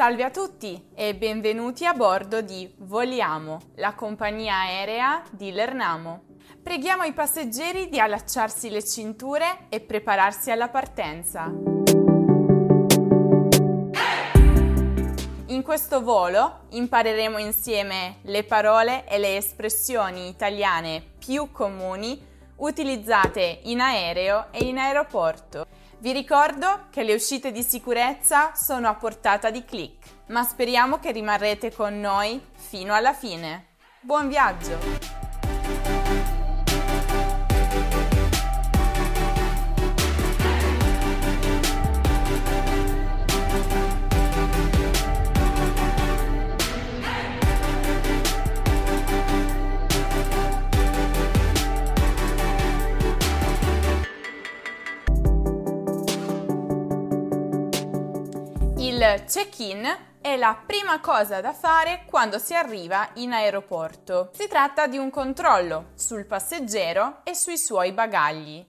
Salve a tutti e benvenuti a bordo di Voliamo, la compagnia aerea di Lernamo. Preghiamo i passeggeri di allacciarsi le cinture e prepararsi alla partenza. In questo volo impareremo insieme le parole e le espressioni italiane più comuni utilizzate in aereo e in aeroporto. Vi ricordo che le uscite di sicurezza sono a portata di clic, ma speriamo che rimarrete con noi fino alla fine. Buon viaggio! Check-in è la prima cosa da fare quando si arriva in aeroporto. Si tratta di un controllo sul passeggero e sui suoi bagagli.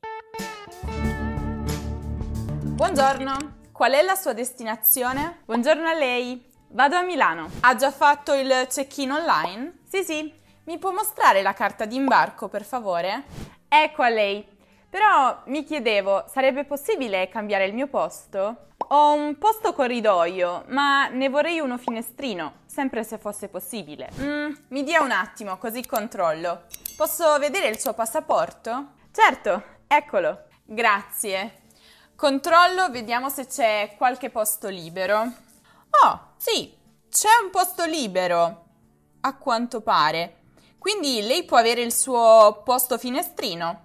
Buongiorno, qual è la sua destinazione? Buongiorno a lei. Vado a Milano. Ha già fatto il check-in online? Sì, sì. Mi può mostrare la carta d'imbarco, per favore? Ecco a lei. Però mi chiedevo, sarebbe possibile cambiare il mio posto? Ho un posto corridoio, ma ne vorrei uno finestrino, sempre se fosse possibile. Mm, mi dia un attimo, così controllo. Posso vedere il suo passaporto? Certo, eccolo. Grazie. Controllo, vediamo se c'è qualche posto libero. Oh, sì, c'è un posto libero, a quanto pare. Quindi lei può avere il suo posto finestrino.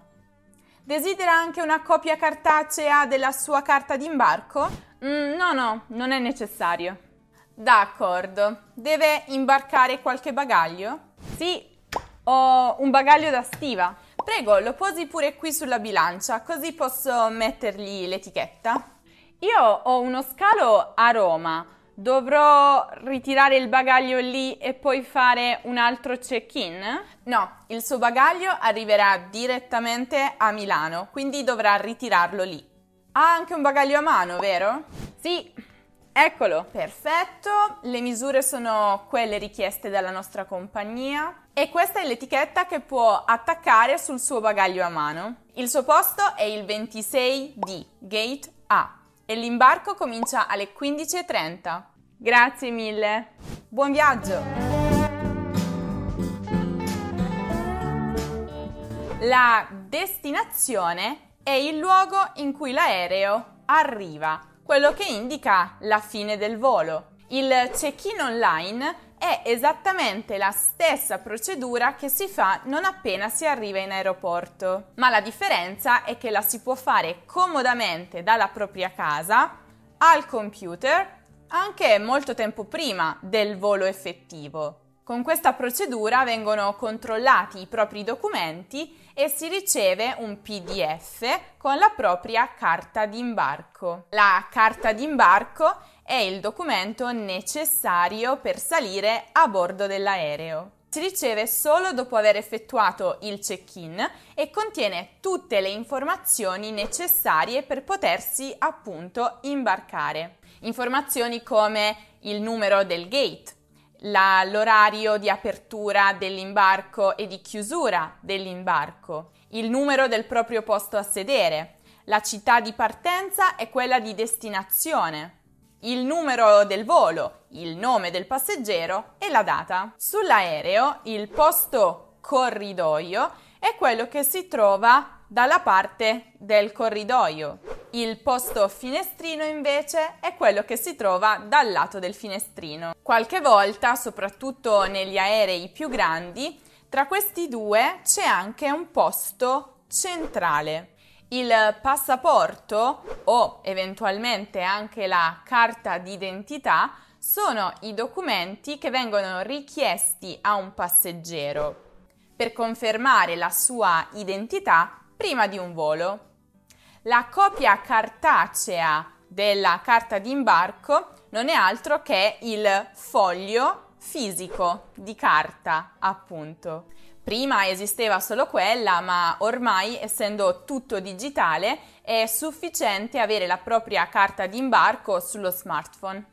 Desidera anche una copia cartacea della sua carta d'imbarco? Mm, no, no, non è necessario. D'accordo. Deve imbarcare qualche bagaglio? Sì, ho un bagaglio da stiva. Prego, lo posi pure qui sulla bilancia, così posso mettergli l'etichetta. Io ho uno scalo a Roma. Dovrò ritirare il bagaglio lì e poi fare un altro check-in? No, il suo bagaglio arriverà direttamente a Milano, quindi dovrà ritirarlo lì. Ha anche un bagaglio a mano, vero? Sì, eccolo. Perfetto, le misure sono quelle richieste dalla nostra compagnia e questa è l'etichetta che può attaccare sul suo bagaglio a mano. Il suo posto è il 26D, Gate A e l'imbarco comincia alle 15.30. Grazie mille. Buon viaggio! La destinazione è il luogo in cui l'aereo arriva, quello che indica la fine del volo. Il check-in online è esattamente la stessa procedura che si fa non appena si arriva in aeroporto, ma la differenza è che la si può fare comodamente dalla propria casa al computer anche molto tempo prima del volo effettivo. Con questa procedura vengono controllati i propri documenti e si riceve un PDF con la propria carta d'imbarco. La carta d'imbarco è il documento necessario per salire a bordo dell'aereo. Si riceve solo dopo aver effettuato il check-in e contiene tutte le informazioni necessarie per potersi appunto imbarcare. Informazioni come il numero del gate, la, l'orario di apertura dell'imbarco e di chiusura dell'imbarco, il numero del proprio posto a sedere, la città di partenza e quella di destinazione, il numero del volo, il nome del passeggero e la data. Sull'aereo il posto corridoio è quello che si trova dalla parte del corridoio. Il posto finestrino invece è quello che si trova dal lato del finestrino. Qualche volta, soprattutto negli aerei più grandi, tra questi due c'è anche un posto centrale. Il passaporto o eventualmente anche la carta d'identità sono i documenti che vengono richiesti a un passeggero per confermare la sua identità prima di un volo. La copia cartacea della carta d'imbarco non è altro che il foglio fisico di carta, appunto. Prima esisteva solo quella, ma ormai, essendo tutto digitale, è sufficiente avere la propria carta d'imbarco sullo smartphone.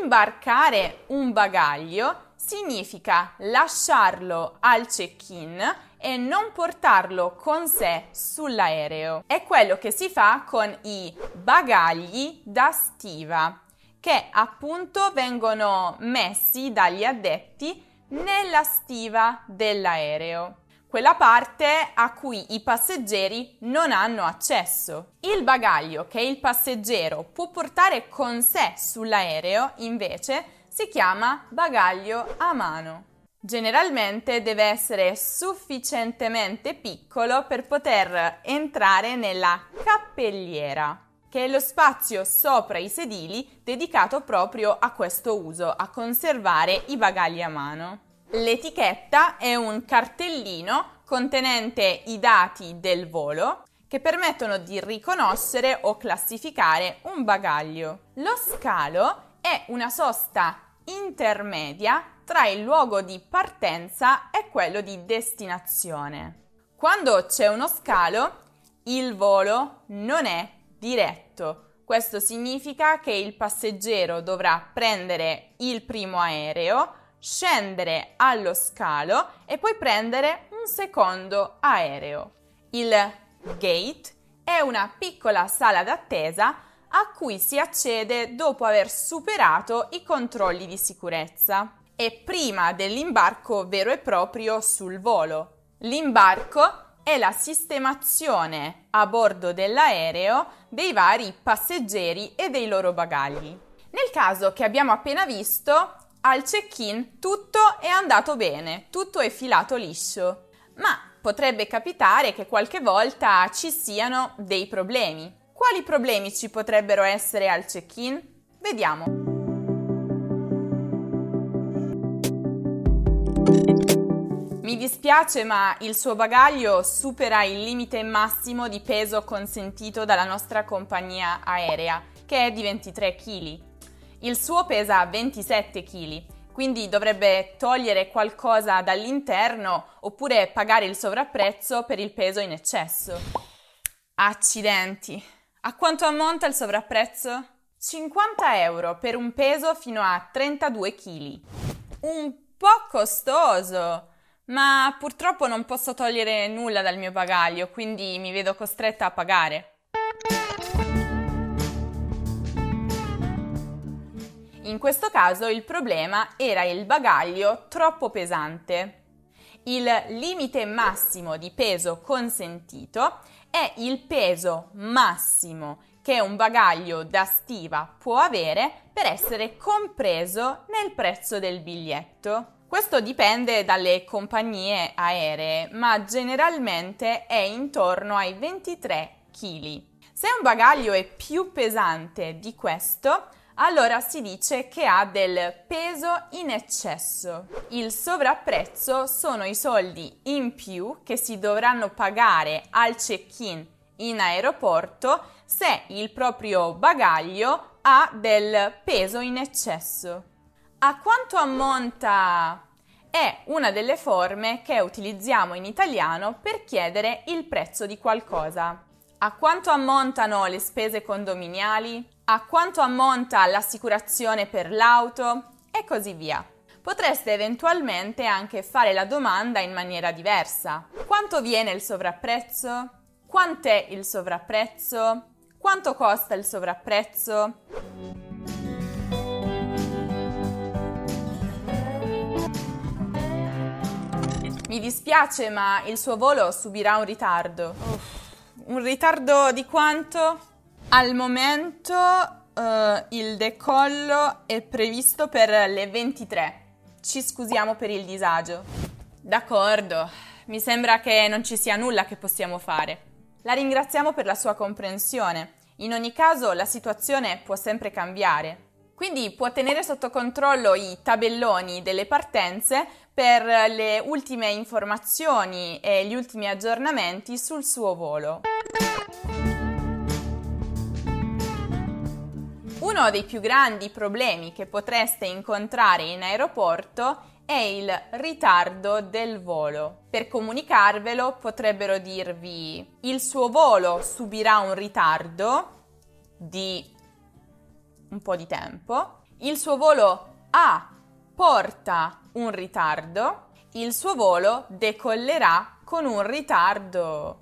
Imbarcare un bagaglio significa lasciarlo al check-in e non portarlo con sé sull'aereo. È quello che si fa con i bagagli da stiva, che appunto vengono messi dagli addetti nella stiva dell'aereo quella parte a cui i passeggeri non hanno accesso. Il bagaglio che il passeggero può portare con sé sull'aereo, invece, si chiama bagaglio a mano. Generalmente deve essere sufficientemente piccolo per poter entrare nella cappelliera, che è lo spazio sopra i sedili dedicato proprio a questo uso, a conservare i bagagli a mano. L'etichetta è un cartellino contenente i dati del volo che permettono di riconoscere o classificare un bagaglio. Lo scalo è una sosta intermedia tra il luogo di partenza e quello di destinazione. Quando c'è uno scalo, il volo non è diretto. Questo significa che il passeggero dovrà prendere il primo aereo, scendere allo scalo e poi prendere un secondo aereo. Il gate è una piccola sala d'attesa a cui si accede dopo aver superato i controlli di sicurezza e prima dell'imbarco vero e proprio sul volo. L'imbarco è la sistemazione a bordo dell'aereo dei vari passeggeri e dei loro bagagli. Nel caso che abbiamo appena visto, al check-in tutto è andato bene, tutto è filato liscio, ma potrebbe capitare che qualche volta ci siano dei problemi. Quali problemi ci potrebbero essere al check-in? Vediamo. Mi dispiace, ma il suo bagaglio supera il limite massimo di peso consentito dalla nostra compagnia aerea, che è di 23 kg. Il suo pesa 27 kg, quindi dovrebbe togliere qualcosa dall'interno oppure pagare il sovrapprezzo per il peso in eccesso. Accidenti! A quanto ammonta il sovrapprezzo? 50 euro per un peso fino a 32 kg. Un po' costoso, ma purtroppo non posso togliere nulla dal mio bagaglio, quindi mi vedo costretta a pagare. In questo caso il problema era il bagaglio troppo pesante. Il limite massimo di peso consentito è il peso massimo che un bagaglio da stiva può avere per essere compreso nel prezzo del biglietto. Questo dipende dalle compagnie aeree, ma generalmente è intorno ai 23 kg. Se un bagaglio è più pesante di questo, allora si dice che ha del peso in eccesso. Il sovrapprezzo sono i soldi in più che si dovranno pagare al check-in in aeroporto se il proprio bagaglio ha del peso in eccesso. A quanto ammonta? È una delle forme che utilizziamo in italiano per chiedere il prezzo di qualcosa. A quanto ammontano le spese condominiali? A quanto ammonta l'assicurazione per l'auto e così via. Potreste eventualmente anche fare la domanda in maniera diversa. Quanto viene il sovrapprezzo? Quant'è il sovrapprezzo? Quanto costa il sovrapprezzo? Mi dispiace, ma il suo volo subirà un ritardo. Uff, un ritardo di quanto? Al momento uh, il decollo è previsto per le 23. Ci scusiamo per il disagio. D'accordo, mi sembra che non ci sia nulla che possiamo fare. La ringraziamo per la sua comprensione. In ogni caso la situazione può sempre cambiare. Quindi può tenere sotto controllo i tabelloni delle partenze per le ultime informazioni e gli ultimi aggiornamenti sul suo volo. Uno dei più grandi problemi che potreste incontrare in aeroporto è il ritardo del volo. Per comunicarvelo potrebbero dirvi il suo volo subirà un ritardo di un po' di tempo. Il suo volo A porta un ritardo, il suo volo decollerà con un ritardo.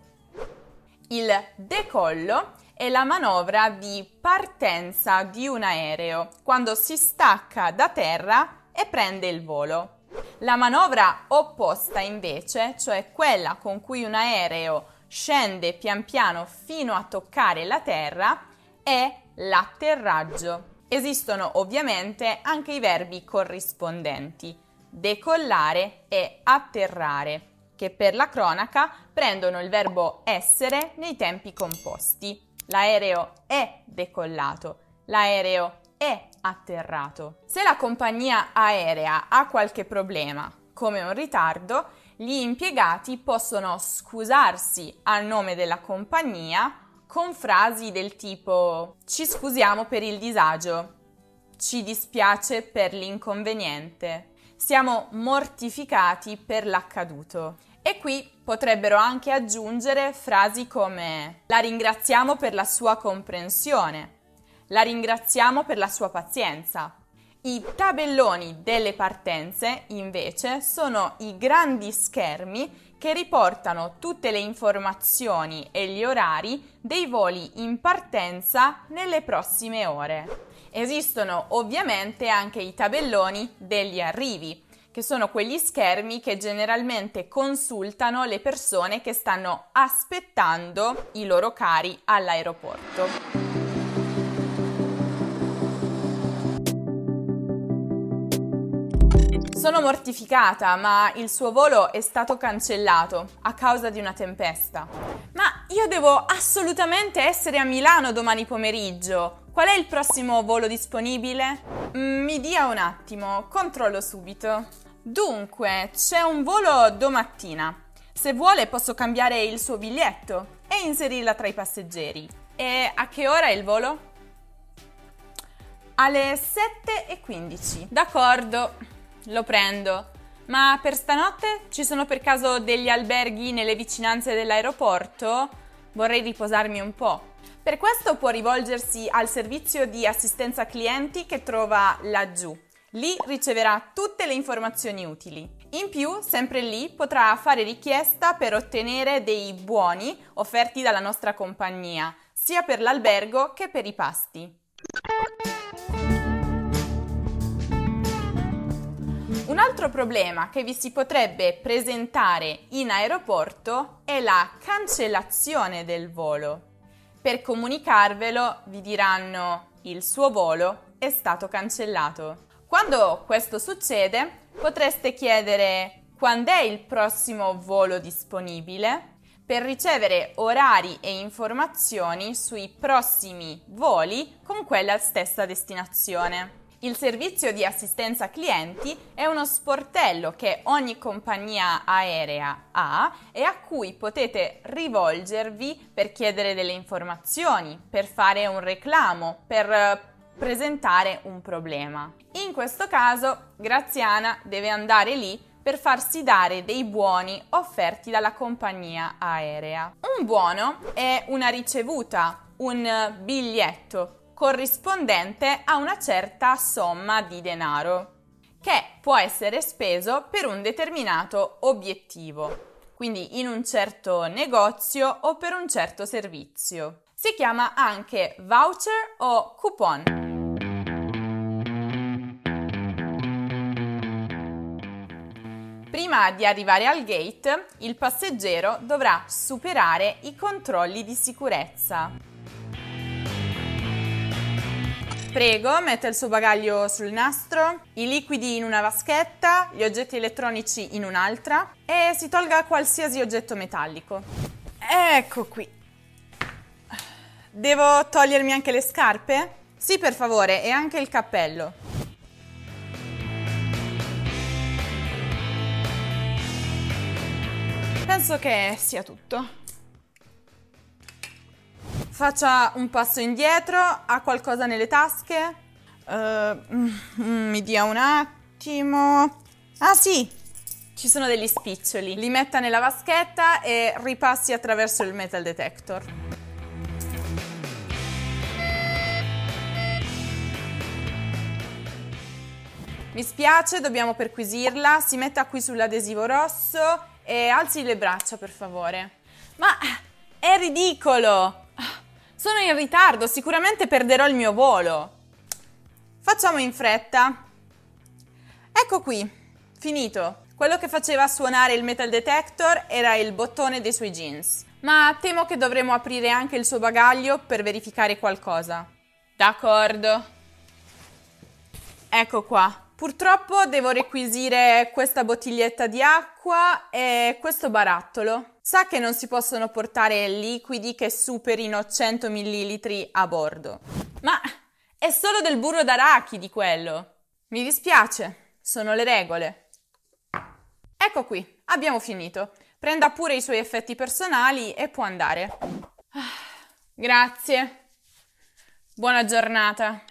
Il decollo è la manovra di partenza di un aereo quando si stacca da terra e prende il volo. La manovra opposta invece, cioè quella con cui un aereo scende pian piano fino a toccare la terra, è l'atterraggio. Esistono ovviamente anche i verbi corrispondenti, decollare e atterrare, che per la cronaca prendono il verbo essere nei tempi composti. L'aereo è decollato, l'aereo è atterrato. Se la compagnia aerea ha qualche problema, come un ritardo, gli impiegati possono scusarsi a nome della compagnia con frasi del tipo ci scusiamo per il disagio, ci dispiace per l'inconveniente, siamo mortificati per l'accaduto. E qui potrebbero anche aggiungere frasi come la ringraziamo per la sua comprensione, la ringraziamo per la sua pazienza. I tabelloni delle partenze, invece, sono i grandi schermi che riportano tutte le informazioni e gli orari dei voli in partenza nelle prossime ore. Esistono ovviamente anche i tabelloni degli arrivi, che sono quegli schermi che generalmente consultano le persone che stanno aspettando i loro cari all'aeroporto. Sono mortificata, ma il suo volo è stato cancellato a causa di una tempesta. Ma io devo assolutamente essere a Milano domani pomeriggio. Qual è il prossimo volo disponibile? Mm, mi dia un attimo, controllo subito. Dunque, c'è un volo domattina. Se vuole posso cambiare il suo biglietto e inserirla tra i passeggeri. E a che ora è il volo? Alle 7.15. D'accordo lo prendo. Ma per stanotte ci sono per caso degli alberghi nelle vicinanze dell'aeroporto? Vorrei riposarmi un po'. Per questo può rivolgersi al servizio di assistenza clienti che trova laggiù. Lì riceverà tutte le informazioni utili. In più, sempre lì potrà fare richiesta per ottenere dei buoni offerti dalla nostra compagnia, sia per l'albergo che per i pasti. Un altro problema che vi si potrebbe presentare in aeroporto è la cancellazione del volo. Per comunicarvelo vi diranno il suo volo è stato cancellato. Quando questo succede potreste chiedere quando è il prossimo volo disponibile per ricevere orari e informazioni sui prossimi voli con quella stessa destinazione. Il servizio di assistenza clienti è uno sportello che ogni compagnia aerea ha e a cui potete rivolgervi per chiedere delle informazioni, per fare un reclamo, per eh, presentare un problema. In questo caso Graziana deve andare lì per farsi dare dei buoni offerti dalla compagnia aerea. Un buono è una ricevuta, un biglietto corrispondente a una certa somma di denaro, che può essere speso per un determinato obiettivo, quindi in un certo negozio o per un certo servizio. Si chiama anche voucher o coupon. Prima di arrivare al gate, il passeggero dovrà superare i controlli di sicurezza. Prego, metta il suo bagaglio sul nastro, i liquidi in una vaschetta, gli oggetti elettronici in un'altra e si tolga qualsiasi oggetto metallico. Ecco qui. Devo togliermi anche le scarpe? Sì, per favore, e anche il cappello. Penso che sia tutto. Faccia un passo indietro, ha qualcosa nelle tasche? Uh, mi dia un attimo. Ah sì, ci sono degli spiccioli. Li metta nella vaschetta e ripassi attraverso il metal detector. Mi spiace, dobbiamo perquisirla. Si metta qui sull'adesivo rosso e alzi le braccia, per favore. Ma è ridicolo! Sono in ritardo, sicuramente perderò il mio volo. Facciamo in fretta. Ecco qui, finito. Quello che faceva suonare il metal detector era il bottone dei suoi jeans. Ma temo che dovremo aprire anche il suo bagaglio per verificare qualcosa. D'accordo. Ecco qua. Purtroppo devo requisire questa bottiglietta di acqua e questo barattolo. Sa che non si possono portare liquidi che superino 100 ml a bordo. Ma è solo del burro d'arachidi quello. Mi dispiace, sono le regole. Ecco qui, abbiamo finito. Prenda pure i suoi effetti personali e può andare. Grazie. Buona giornata.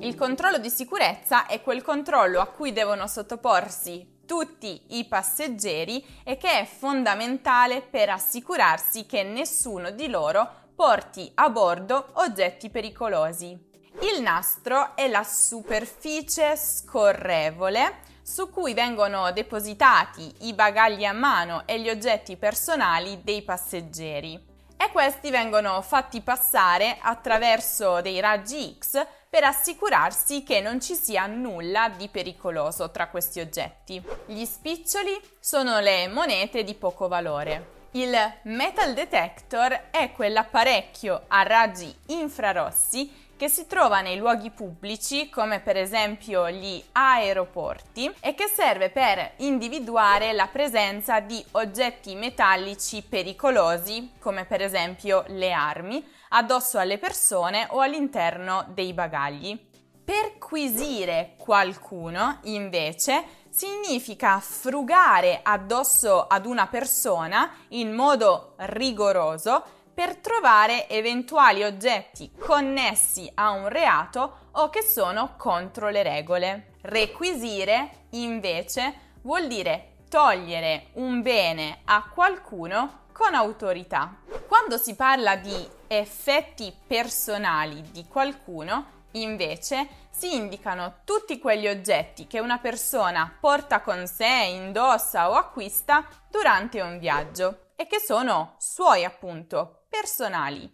Il controllo di sicurezza è quel controllo a cui devono sottoporsi tutti i passeggeri e che è fondamentale per assicurarsi che nessuno di loro porti a bordo oggetti pericolosi. Il nastro è la superficie scorrevole su cui vengono depositati i bagagli a mano e gli oggetti personali dei passeggeri e questi vengono fatti passare attraverso dei raggi X per assicurarsi che non ci sia nulla di pericoloso tra questi oggetti. Gli spiccioli sono le monete di poco valore. Il metal detector è quell'apparecchio a raggi infrarossi che si trova nei luoghi pubblici come per esempio gli aeroporti e che serve per individuare la presenza di oggetti metallici pericolosi come per esempio le armi addosso alle persone o all'interno dei bagagli. Perquisire qualcuno invece significa frugare addosso ad una persona in modo rigoroso per trovare eventuali oggetti connessi a un reato o che sono contro le regole. Requisire, invece, vuol dire togliere un bene a qualcuno con autorità. Quando si parla di effetti personali di qualcuno, invece, si indicano tutti quegli oggetti che una persona porta con sé, indossa o acquista durante un viaggio e che sono suoi appunto personali.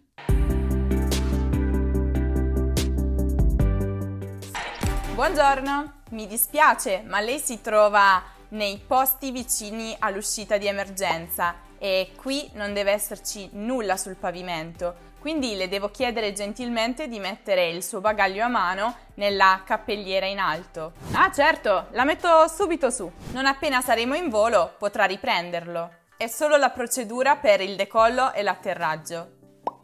Buongiorno, mi dispiace, ma lei si trova nei posti vicini all'uscita di emergenza e qui non deve esserci nulla sul pavimento. Quindi le devo chiedere gentilmente di mettere il suo bagaglio a mano nella cappelliera in alto. Ah certo, la metto subito su. Non appena saremo in volo potrà riprenderlo. È solo la procedura per il decollo e l'atterraggio.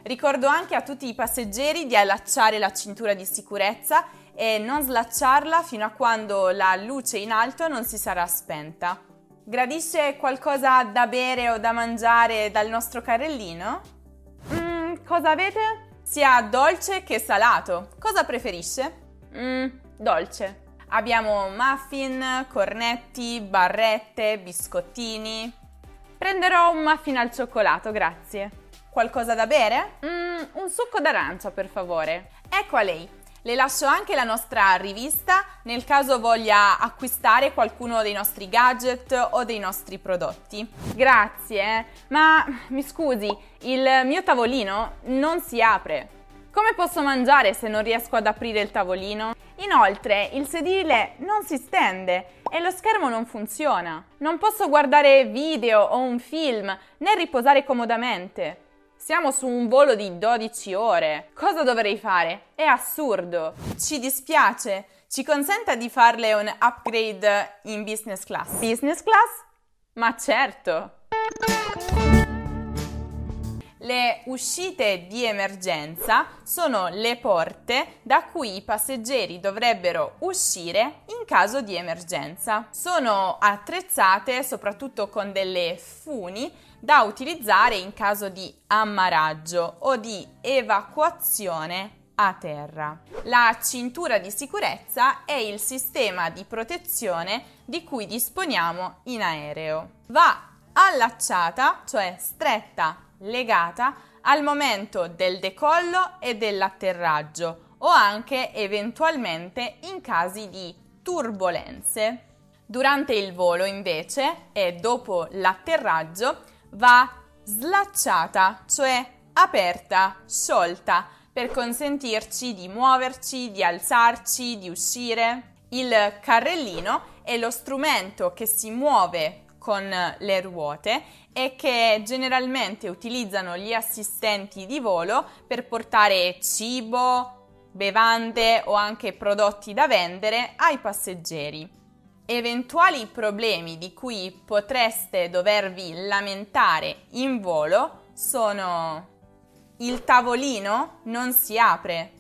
Ricordo anche a tutti i passeggeri di allacciare la cintura di sicurezza e non slacciarla fino a quando la luce in alto non si sarà spenta. Gradisce qualcosa da bere o da mangiare dal nostro carrellino? Mm, cosa avete? Sia dolce che salato. Cosa preferisce? Mm, dolce. Abbiamo muffin, cornetti, barrette, biscottini. Prenderò un muffin al cioccolato, grazie. Qualcosa da bere? Mm, un succo d'arancia, per favore. Ecco a lei. Le lascio anche la nostra rivista nel caso voglia acquistare qualcuno dei nostri gadget o dei nostri prodotti. Grazie, ma mi scusi, il mio tavolino non si apre. Come posso mangiare se non riesco ad aprire il tavolino? Inoltre, il sedile non si stende e lo schermo non funziona. Non posso guardare video o un film né riposare comodamente. Siamo su un volo di 12 ore. Cosa dovrei fare? È assurdo. Ci dispiace. Ci consenta di farle un upgrade in business class. Business class? Ma certo. Le uscite di emergenza sono le porte da cui i passeggeri dovrebbero uscire in caso di emergenza. Sono attrezzate soprattutto con delle funi da utilizzare in caso di ammaraggio o di evacuazione a terra. La cintura di sicurezza è il sistema di protezione di cui disponiamo in aereo. Va allacciata, cioè stretta legata al momento del decollo e dell'atterraggio o anche eventualmente in casi di turbolenze. Durante il volo invece e dopo l'atterraggio va slacciata, cioè aperta, sciolta, per consentirci di muoverci, di alzarci, di uscire. Il carrellino è lo strumento che si muove con le ruote e che generalmente utilizzano gli assistenti di volo per portare cibo, bevande o anche prodotti da vendere ai passeggeri. Eventuali problemi di cui potreste dovervi lamentare in volo sono il tavolino non si apre.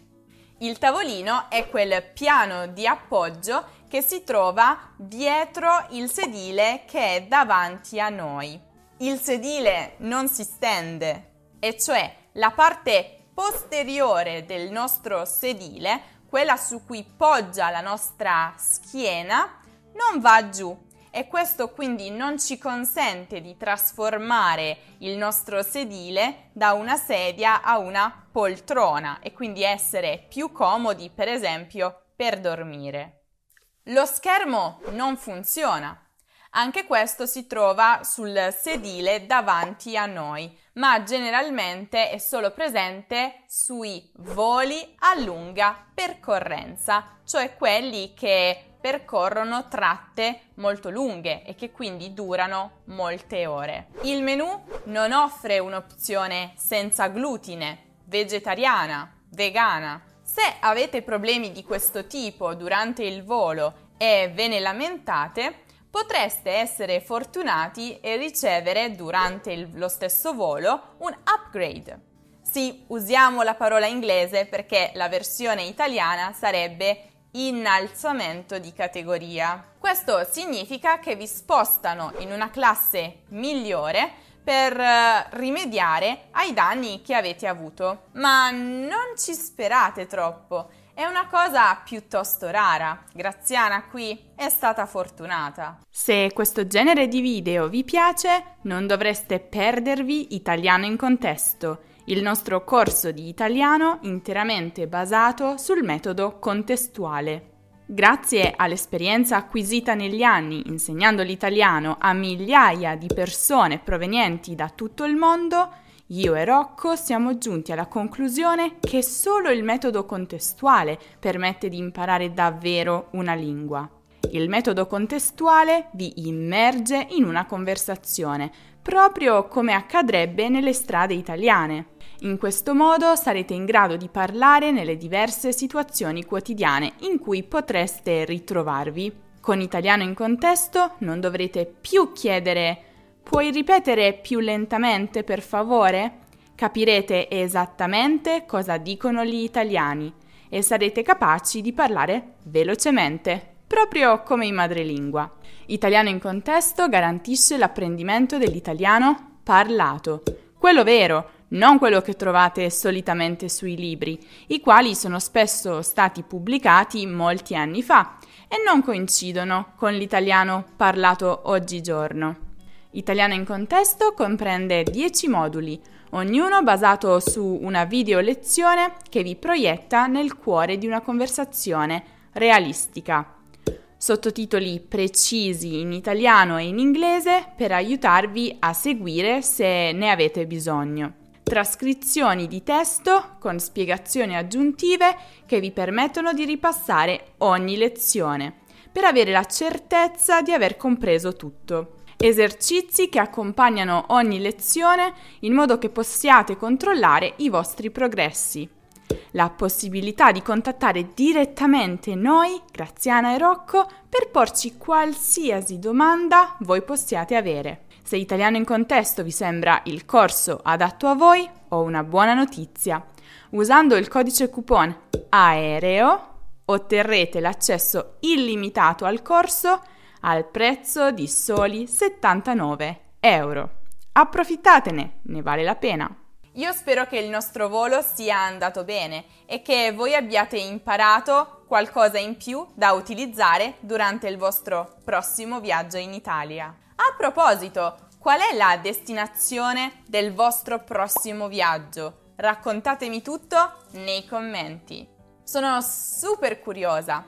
Il tavolino è quel piano di appoggio che si trova dietro il sedile che è davanti a noi. Il sedile non si stende, e cioè la parte posteriore del nostro sedile, quella su cui poggia la nostra schiena, non va giù e questo quindi non ci consente di trasformare il nostro sedile da una sedia a una poltrona e quindi essere più comodi, per esempio, per dormire. Lo schermo non funziona. Anche questo si trova sul sedile davanti a noi, ma generalmente è solo presente sui voli a lunga percorrenza, cioè quelli che percorrono tratte molto lunghe e che quindi durano molte ore. Il menù non offre un'opzione senza glutine, vegetariana, vegana. Se avete problemi di questo tipo durante il volo e ve ne lamentate, potreste essere fortunati e ricevere durante il, lo stesso volo un upgrade. Sì, usiamo la parola inglese perché la versione italiana sarebbe innalzamento di categoria. Questo significa che vi spostano in una classe migliore per eh, rimediare ai danni che avete avuto. Ma non ci sperate troppo, è una cosa piuttosto rara. Graziana qui è stata fortunata. Se questo genere di video vi piace, non dovreste perdervi Italiano in contesto il nostro corso di italiano interamente basato sul metodo contestuale. Grazie all'esperienza acquisita negli anni insegnando l'italiano a migliaia di persone provenienti da tutto il mondo, io e Rocco siamo giunti alla conclusione che solo il metodo contestuale permette di imparare davvero una lingua. Il metodo contestuale vi immerge in una conversazione, proprio come accadrebbe nelle strade italiane. In questo modo sarete in grado di parlare nelle diverse situazioni quotidiane in cui potreste ritrovarvi. Con italiano in contesto non dovrete più chiedere Puoi ripetere più lentamente per favore? Capirete esattamente cosa dicono gli italiani e sarete capaci di parlare velocemente, proprio come in madrelingua. Italiano in contesto garantisce l'apprendimento dell'italiano parlato, quello vero, non quello che trovate solitamente sui libri, i quali sono spesso stati pubblicati molti anni fa e non coincidono con l'italiano parlato oggigiorno. Italiano in contesto comprende 10 moduli, ognuno basato su una video lezione che vi proietta nel cuore di una conversazione realistica. Sottotitoli precisi in italiano e in inglese per aiutarvi a seguire se ne avete bisogno trascrizioni di testo con spiegazioni aggiuntive che vi permettono di ripassare ogni lezione per avere la certezza di aver compreso tutto. Esercizi che accompagnano ogni lezione in modo che possiate controllare i vostri progressi. La possibilità di contattare direttamente noi, Graziana e Rocco, per porci qualsiasi domanda voi possiate avere. Se Italiano in contesto vi sembra il corso adatto a voi, ho una buona notizia. Usando il codice coupon AEREO otterrete l'accesso illimitato al corso al prezzo di soli 79 euro. Approfittatene, ne vale la pena. Io spero che il nostro volo sia andato bene e che voi abbiate imparato qualcosa in più da utilizzare durante il vostro prossimo viaggio in Italia. A proposito, qual è la destinazione del vostro prossimo viaggio? Raccontatemi tutto nei commenti. Sono super curiosa.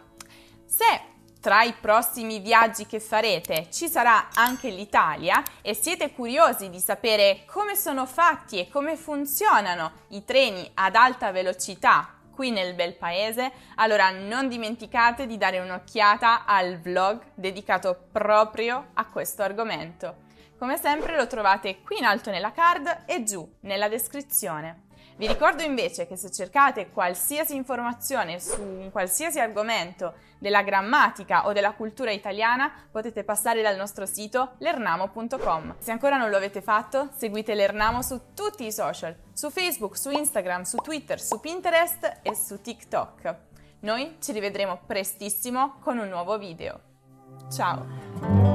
Se tra i prossimi viaggi che farete ci sarà anche l'Italia e siete curiosi di sapere come sono fatti e come funzionano i treni ad alta velocità qui nel bel paese, allora non dimenticate di dare un'occhiata al vlog dedicato proprio a questo argomento. Come sempre lo trovate qui in alto nella card e giù nella descrizione. Vi ricordo invece che se cercate qualsiasi informazione su un qualsiasi argomento della grammatica o della cultura italiana potete passare dal nostro sito lernamo.com. Se ancora non lo avete fatto, seguite Lernamo su tutti i social, su Facebook, su Instagram, su Twitter, su Pinterest e su TikTok. Noi ci rivedremo prestissimo con un nuovo video. Ciao!